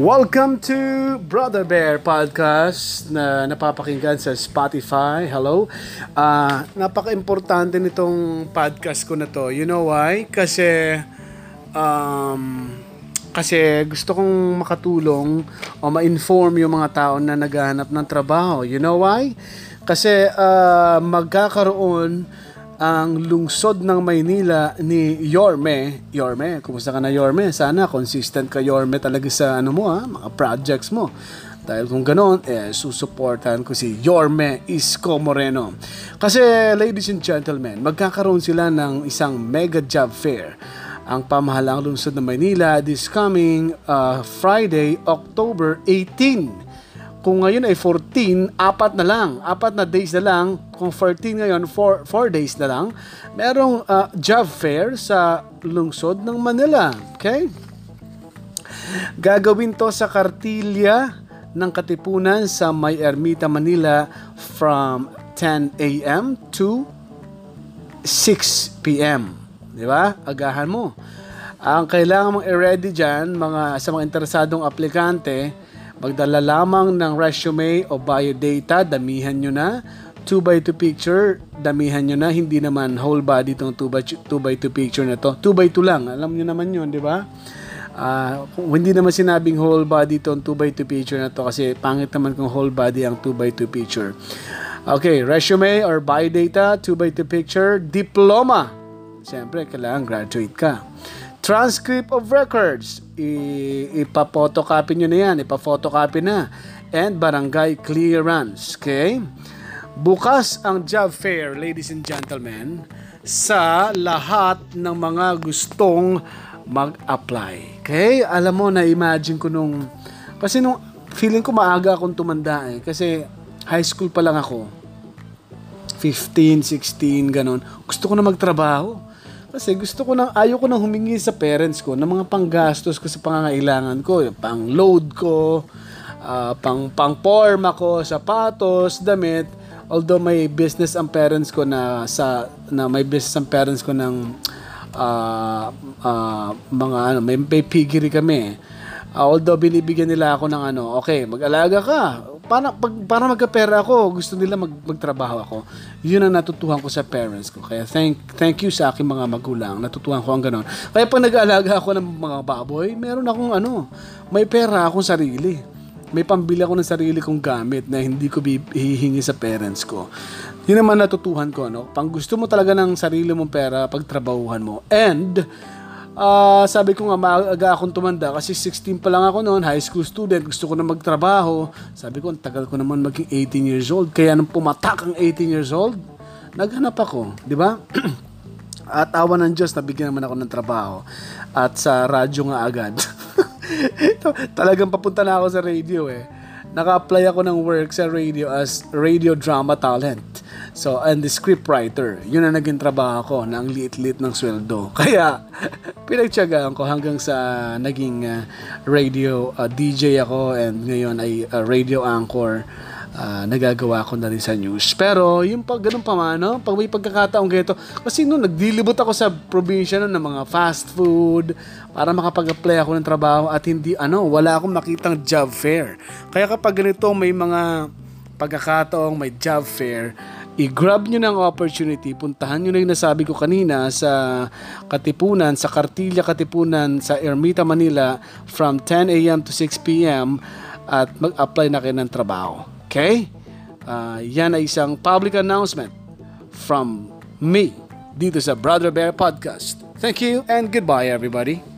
Welcome to Brother Bear Podcast na napapakinggan sa Spotify. Hello. Uh, napaka-importante nitong podcast ko na to. You know why? Kasi um, kasi gusto kong makatulong o ma-inform yung mga tao na naghahanap ng trabaho. You know why? Kasi uh, magkakaroon ang lungsod ng Maynila ni Yorme. Yorme, kumusta ka na Yorme? Sana consistent ka Yorme talaga sa ano mo ha, mga projects mo. Dahil kung ganoon, eh, susuportahan ko si Yorme Isko Moreno. Kasi, ladies and gentlemen, magkakaroon sila ng isang mega job fair ang pamahalang lungsod ng Maynila this coming uh, Friday, October 18 kung ngayon ay 14, apat na lang. Apat na days na lang. Kung 14 ngayon, 4, 4 days na lang. Merong uh, job fair sa lungsod ng Manila. Okay? Gagawin to sa Kartilya ng Katipunan sa May Ermita, Manila from 10 a.m. to 6 p.m. Di ba? Agahan mo. Ang kailangan mong i-ready dyan, mga, sa mga interesadong aplikante, Magdala lamang ng resume o biodata, damihan nyo na. 2x2 picture, damihan nyo na. Hindi naman whole body itong 2x2 picture na to. 2x2 lang, alam nyo naman yun, di ba? Uh, hindi naman sinabing whole body itong 2x2 picture na to kasi pangit naman kung whole body ang 2x2 picture. Okay, resume or biodata, 2x2 picture, diploma. Siyempre, kailangan graduate ka. Transcript of records, I- ipa-photocopy nyo na yan, ipa-photocopy na. And barangay clearance, okay? Bukas ang job fair, ladies and gentlemen, sa lahat ng mga gustong mag-apply. Okay? Alam mo, na-imagine ko nung, kasi nung feeling ko maaga akong tumanda eh. Kasi high school pa lang ako. 15, 16, ganun. Gusto ko na magtrabaho kasi gusto ko nang, ayaw ko nang humingi sa parents ko ng mga panggastos ko sa pangangailangan ko. Pang load ko, uh, pang pang forma ko, sapatos, damit. Although may business ang parents ko na sa na may business ang parents ko ng uh, uh, mga ano, may, may piggery kami. Uh, although binibigyan nila ako ng ano, okay, mag-alaga ka para, pag, para magkapera ako, gusto nila mag, magtrabaho ako. Yun ang natutuhan ko sa parents ko. Kaya thank, thank you sa aking mga magulang. Natutuhan ko ang ganon. Kaya pag nag-aalaga ako ng mga baboy, meron akong ano, may pera akong sarili. May pambili ako ng sarili kong gamit na hindi ko hihingi sa parents ko. Yun naman natutuhan ko, no? Pang gusto mo talaga ng sarili mong pera, pagtrabahuhan mo. And, uh, sabi ko nga maaga akong tumanda kasi 16 pa lang ako noon, high school student, gusto ko na magtrabaho. Sabi ko, ang tagal ko naman maging 18 years old. Kaya nung pumatak ang 18 years old, naghanap ako, di ba? At awa ng Diyos, nabigyan naman ako ng trabaho. At sa radyo nga agad. Talagang papunta na ako sa radio eh. Naka-apply ako ng work sa radio as radio drama talent. So, and the script writer, yun ang naging trabaho ko na ang liit-liit ng sweldo. Kaya, pinagtyagaan ko hanggang sa naging uh, radio uh, DJ ako and ngayon ay uh, radio anchor. Uh, nagagawa ko na rin sa news. Pero, yung pag ganun pa man, no? pag may pagkakataong ganito, kasi noon, nagdilibot ako sa probinsya no, ng mga fast food, para makapag-apply ako ng trabaho at hindi, ano, wala akong makitang job fair. Kaya kapag ganito, may mga pagkakataong may job fair, i-grab nyo ng opportunity, puntahan nyo na yung nasabi ko kanina sa Katipunan, sa Kartilya Katipunan sa Ermita, Manila from 10 a.m. to 6 p.m. at mag-apply na kayo ng trabaho. Okay? Uh, yan ay isang public announcement from me dito sa Brother Bear Podcast. Thank you and goodbye everybody.